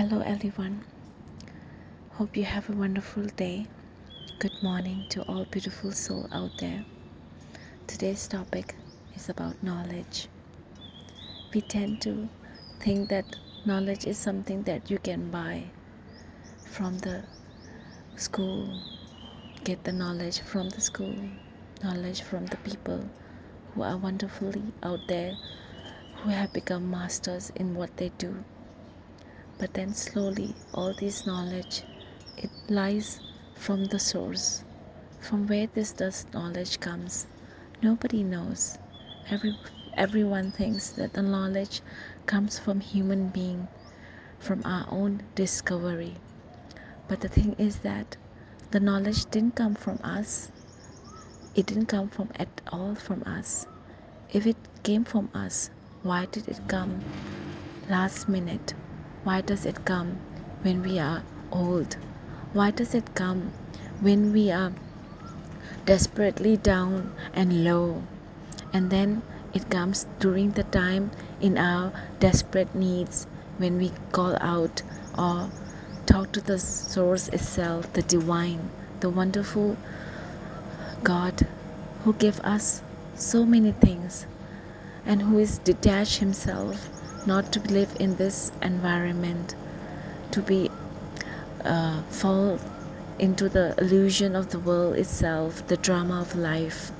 Hello, everyone. Hope you have a wonderful day. Good morning to all beautiful soul out there. Today's topic is about knowledge. We tend to think that knowledge is something that you can buy from the school, get the knowledge from the school, knowledge from the people who are wonderfully out there, who have become masters in what they do. But then slowly, all this knowledge it lies from the source. From where this dust knowledge comes, nobody knows. Every everyone thinks that the knowledge comes from human being, from our own discovery. But the thing is that the knowledge didn't come from us. It didn't come from at all from us. If it came from us, why did it come last minute? Why does it come when we are old? Why does it come when we are desperately down and low? And then it comes during the time in our desperate needs when we call out or talk to the source itself, the divine, the wonderful God who gave us so many things and who is detached himself not to live in this environment to be uh, fall into the illusion of the world itself, the drama of life.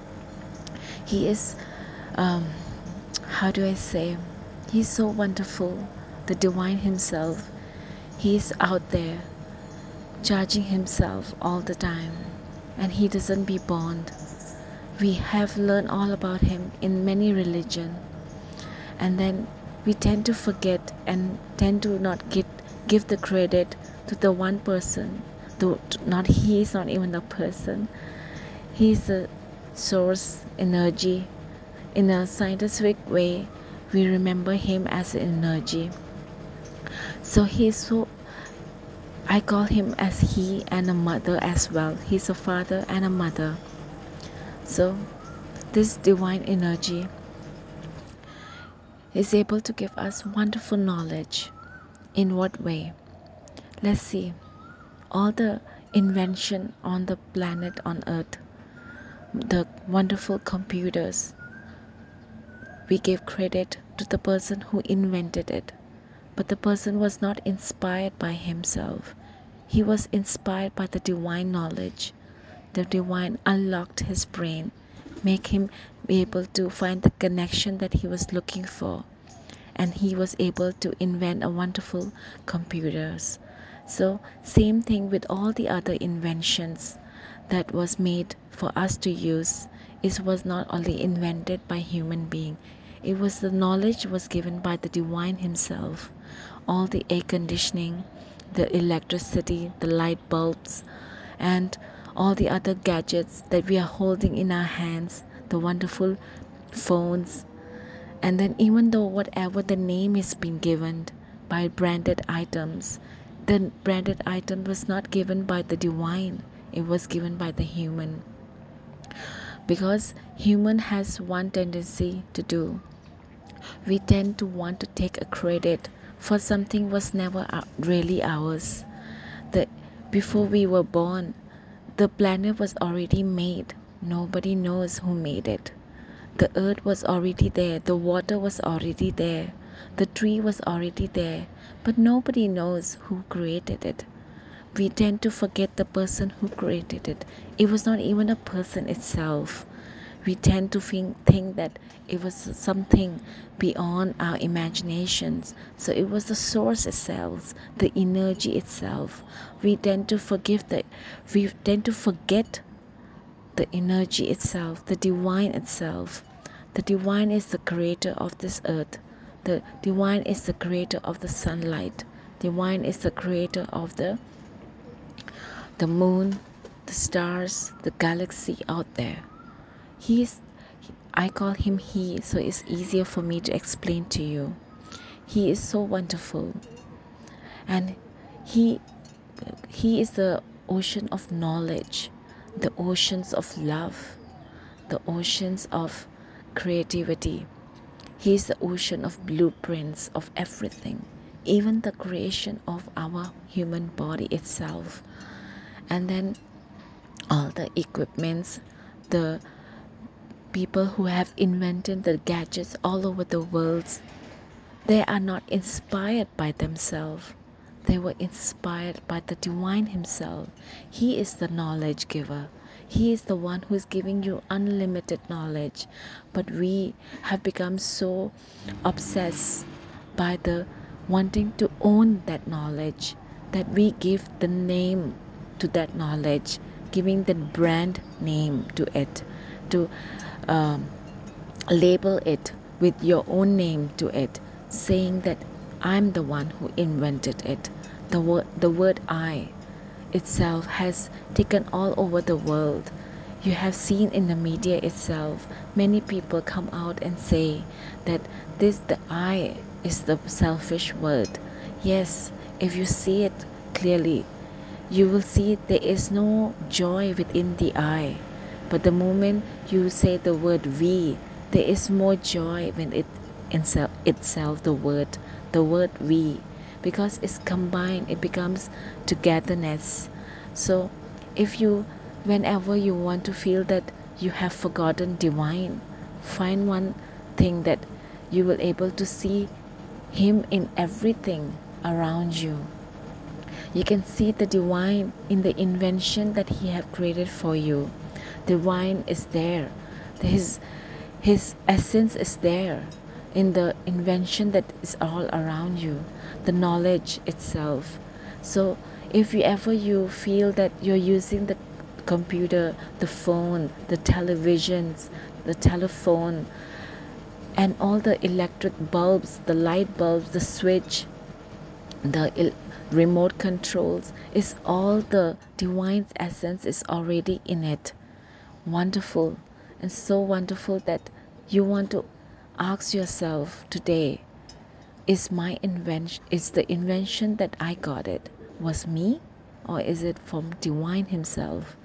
He is, um, how do I say, he's so wonderful, the divine himself. He is out there, judging himself all the time, and he doesn't be bound. We have learned all about him in many religion, and then we tend to forget and tend to not get, give the credit to the one person though not he is not even a person. He is a source energy. In a scientific way we remember him as energy. So he is so i call him as he and a mother as well. He's a father and a mother. So this divine energy is able to give us wonderful knowledge. In what way? Let's see. All the invention on the planet on earth the wonderful computers we give credit to the person who invented it. But the person was not inspired by himself. He was inspired by the divine knowledge. The divine unlocked his brain make him be able to find the connection that he was looking for. And he was able to invent a wonderful computers. So same thing with all the other inventions that was made for us to use. It was not only invented by human being. It was the knowledge was given by the divine himself. All the air conditioning the electricity the light bulbs and all the other gadgets that we are holding in our hands the wonderful phones. And then even though whatever the name is being given by branded items the branded item was not given by the divine. It was given by the human. Because human has one tendency to do. We tend to want to take a credit for something was never really ours. That before we were born the planet was already made nobody knows who made it the earth was already there, the water was already there, the tree was already there, but nobody knows who created it. We tend to forget the person who created it. It was not even a person itself. We tend to think, think that it was something beyond our imaginations. So it was the source itself, the energy itself. We tend to forgive that. We tend to forget the energy itself, the divine itself. The divine is the creator of this earth. The divine is the creator of the sunlight. Divine is the creator of the the moon, the stars, the galaxy out there. He is I call him he so it's easier for me to explain to you. He is so wonderful. And he he is the ocean of knowledge, the oceans of love, the oceans of creativity. He is the ocean of blueprints of everything. even the creation of our human body itself and then all the equipments the people who have invented the gadgets all over the world they are not inspired by themselves they were inspired by the divine himself. He is the knowledge giver. He is the one who is giving you unlimited knowledge. But we have become so obsessed by the wanting to own that knowledge that we give the name to that knowledge giving the brand name to it to um, label it with your own name to it saying that i'm the one who invented it. The word the word i itself has taken all over the world. You have seen in the media itself many people come out and say that this the i is the selfish word. Yes if you see it clearly you will see there is no joy within the I. But the moment you say the word we, there is more joy when it itself, itself the word, the word we, because it's combined, it becomes togetherness. So if you, whenever you want to feel that you have forgotten divine, find one thing that you will able to see him in everything around you you can see the divine in the invention that He have created for you. Divine is there. His His essence is there in the invention that is all around you, the knowledge itself. So if you ever you feel that you're using the computer, the phone, the televisions, the telephone, and all the electric bulbs, the light bulbs, the switch, the remote controls is all the divine essence is already in it wonderful and so wonderful that you want to ask yourself today is my invention is the invention that i got it was me or is it from divine himself?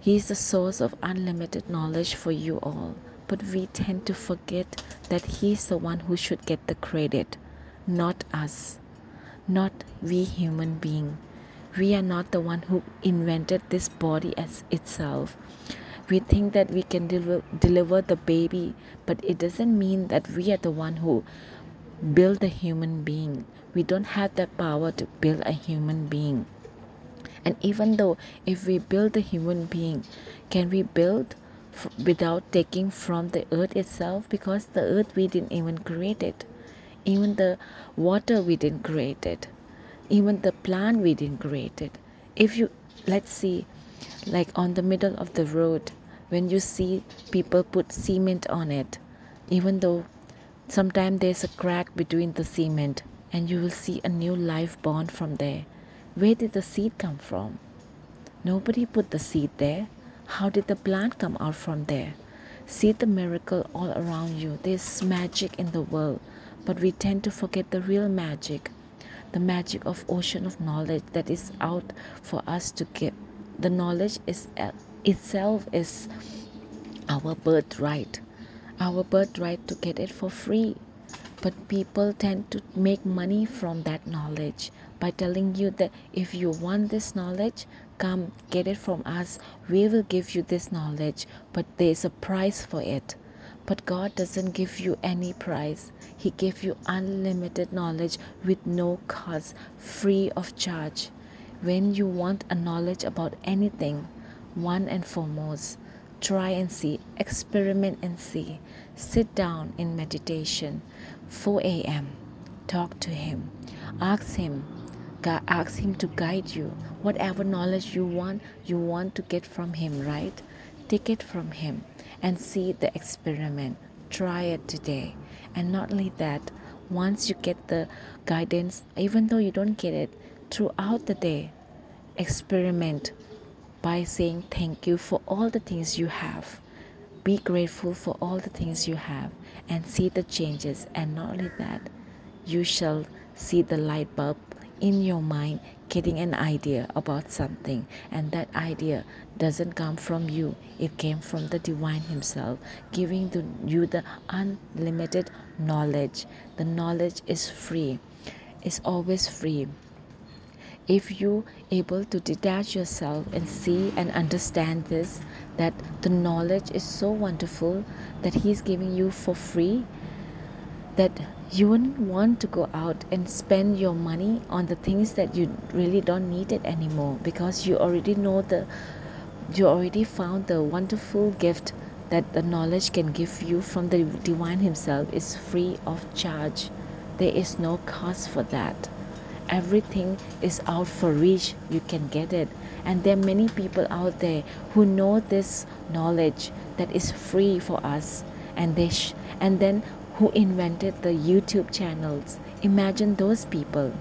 He is the source of unlimited knowledge for you all but we tend to forget that he is the one who should get the credit not us not we human being. We are not the one who invented this body as itself we think that we can deliver, deliver the baby but it doesn't mean that we are the one who build a human being. We don't have that power to build a human being. And even though if we build a human being can we build without taking from the earth itself? Because the earth we didn't even create it even the water we didn't create it even the plant we didn't create it if you let's see like on the middle of the road when you see people put cement on it even though sometimes there's a crack between the cement and you will see a new life born from there. Where did the seed come from? Nobody put the seed there. How did the plant come out from there? See the miracle all around you. There's magic in the world but we tend to forget the real magic the magic of ocean of knowledge that is out for us to get the knowledge is uh, itself is our birthright our birthright to get it for free but people tend to make money from that knowledge by telling you that if you want this knowledge come get it from us we will give you this knowledge but there's a price for it but God doesn't give you any price. He gave you unlimited knowledge with no cost, free of charge. When you want a knowledge about anything, one and foremost, try and see, experiment and see. Sit down in meditation, 4 a.m. Talk to Him. Ask Him God, ask him to guide you whatever knowledge you want you want to get from him right take it from him and see the experiment try it today and not only that once you get the guidance even though you don't get it throughout the day experiment by saying thank you for all the things you have. Be grateful for all the things you have and see the changes. And not only that you shall see the light bulb in your mind getting an idea about something. And that idea doesn't come from you. It came from the divine himself giving to you the unlimited knowledge. The knowledge is free. Is always free if you able to detach yourself and see and understand this that the knowledge is so wonderful that he's giving you for free that you wouldn't want to go out and spend your money on the things that you really don't need it anymore because you already know the you already found the wonderful gift that the knowledge can give you from the divine himself is free of charge. There is no cost for that everything is out for reach you can get it. And there are many people out there who know this knowledge that is free for us. And they sh- and then who invented the youtube channels. Imagine those people.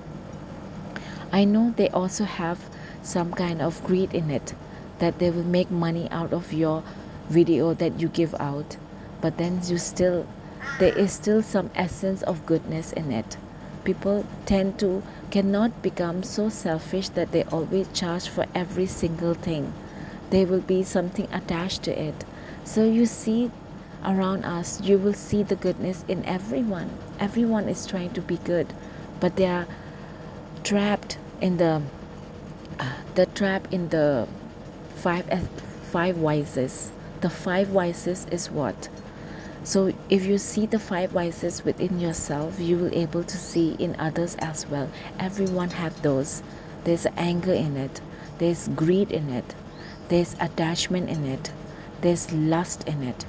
I know they also have some kind of greed in it that they will make money out of your video that you give out. But then you still there is still some essence of goodness in it people tend to cannot become so selfish that they always charge for every single thing. There will be something attached to it. So you see around us you will see the goodness in everyone. Everyone is trying to be good but they are trapped in the uh, the trap in the five uh, five vices. The five vices is what so if you see the five vices within yourself you will able to see in others as well. Everyone have those. There's anger in it. There's greed in it. There's attachment in it. There's lust in it.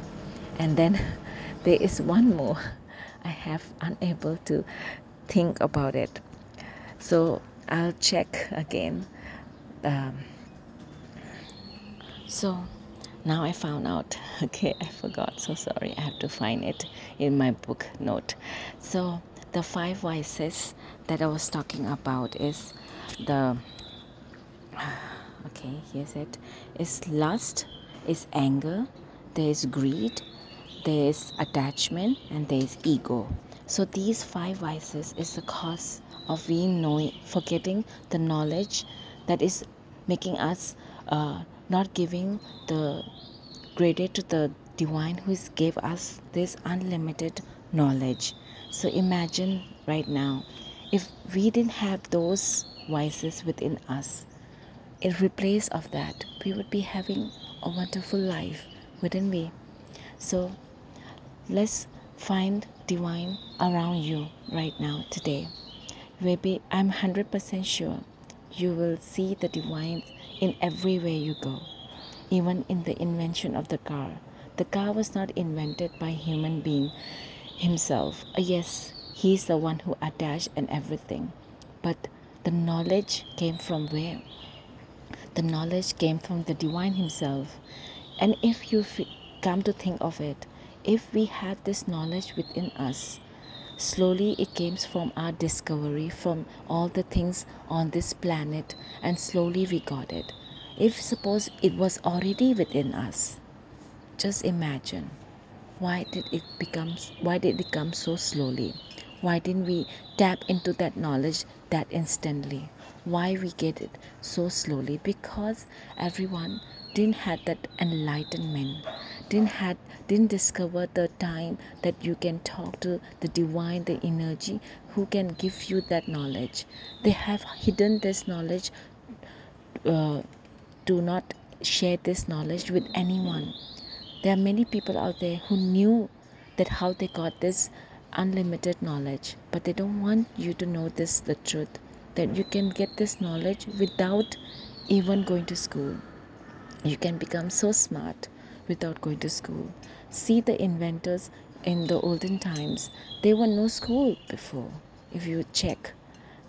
And then there is one more. I have unable to think about it. So i'll check again. Um, so now I found out. Okay, I forgot. So sorry. I have to find it in my book note. So the five vices that I was talking about is the okay, here's it. Is lust, is anger, there is greed, there is attachment, and there is ego. So these five vices is the cause of we knowing forgetting the knowledge that is making us uh, not giving the credit to the divine who gave us this unlimited knowledge. So imagine right now if we didn't have those vices within us in replace of that we would be having a wonderful life wouldn't we? So let's find divine around you right now today. Maybe i'm 100% sure you will see the divine in everywhere you go even in the invention of the car. The car was not invented by human being himself. Uh, yes he's the one who attached and everything. But the knowledge came from where? The knowledge came from the divine himself. And if you come to think of it if we had this knowledge within us slowly it came from our discovery from all the things on this planet and slowly we got it. If suppose it was already within us just imagine why did it become why did it come so slowly? Why didn't we tap into that knowledge that instantly? Why we get it so slowly? Because everyone didn't had that enlightenment didn't had didn't discover the time that you can talk to the divine the energy who can give you that knowledge. They have hidden this knowledge uh, do not share this knowledge with anyone. There are many people out there who knew that how they got this unlimited knowledge, but they don't want you to know this the truth that you can get this knowledge without even going to school. You can become so smart without going to school. See the inventors in the olden times, there were no school before. If you check,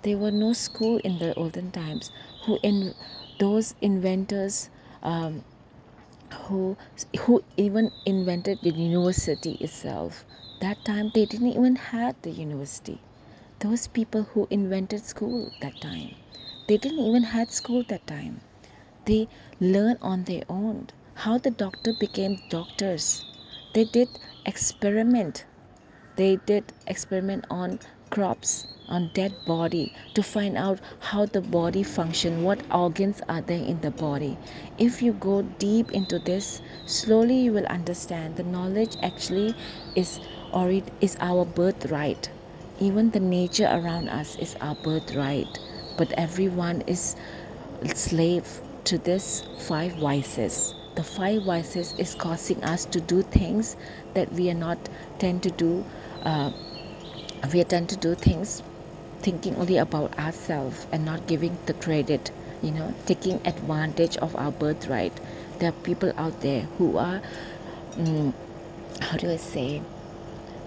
there were no school in the olden times. Who in those inventors um, who who even invented the university itself that time they didn't even have the university those people who invented school that time they didn't even had school that time they learn on their own how the doctor became doctors. They did experiment. They did experiment on crops on dead body to find out how the body function what organs are there in the body. If you go deep into this slowly you will understand the knowledge actually is or it is our birthright. Even the nature around us is our birthright. But everyone is slave to this five vices the five vices is causing us to do things that we are not tend to do uh, we tend to do things thinking only about ourselves and not giving the credit you know taking advantage of our birthright. There are people out there who are um, how do i say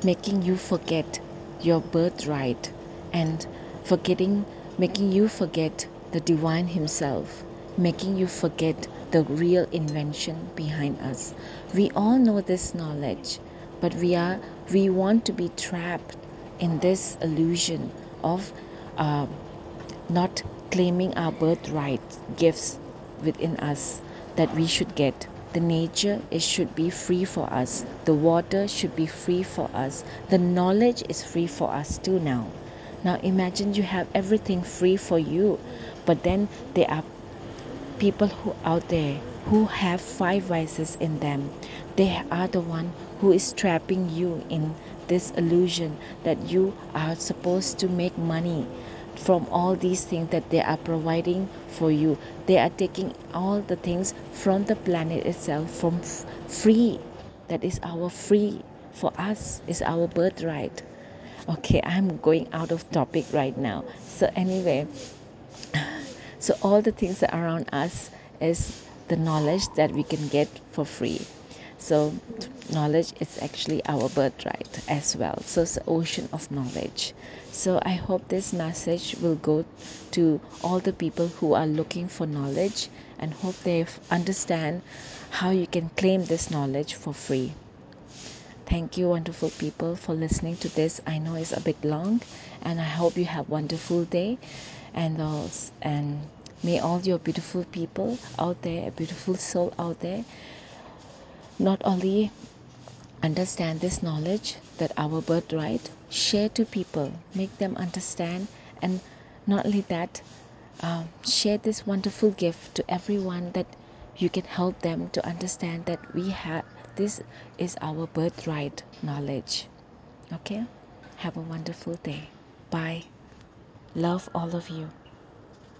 making you forget your birthright and forgetting making you forget the divine himself making you forget the real invention behind us we all know this knowledge but we are we want to be trapped in this illusion of uh, not claiming our birthright gifts within us that we should get. The nature it should be free for us. The water should be free for us. The knowledge is free for us too now. Now imagine you have everything free for you, but then there are people who out there who have five vices in them they are the one who is trapping you in this illusion that you are supposed to make money from all these things that they are providing for you. They are taking all the things from the planet itself from free. That is our free. For us is our birthright. Okay i'm going out of topic right now. So anyway so all the things around us is the knowledge that we can get for free so knowledge is actually our birthright as well so it's the ocean of knowledge so i hope this message will go to all the people who are looking for knowledge and hope they understand how you can claim this knowledge for free Thank you, wonderful people, for listening to this. I know it's a bit long, and I hope you have a wonderful day. And those, and may all your beautiful people out there, a beautiful soul out there, not only understand this knowledge that our birthright, share to people, make them understand, and not only that, um, share this wonderful gift to everyone that you can help them to understand that we have this is our birthright knowledge. Okay? Have a wonderful day. Bye. Love all of you.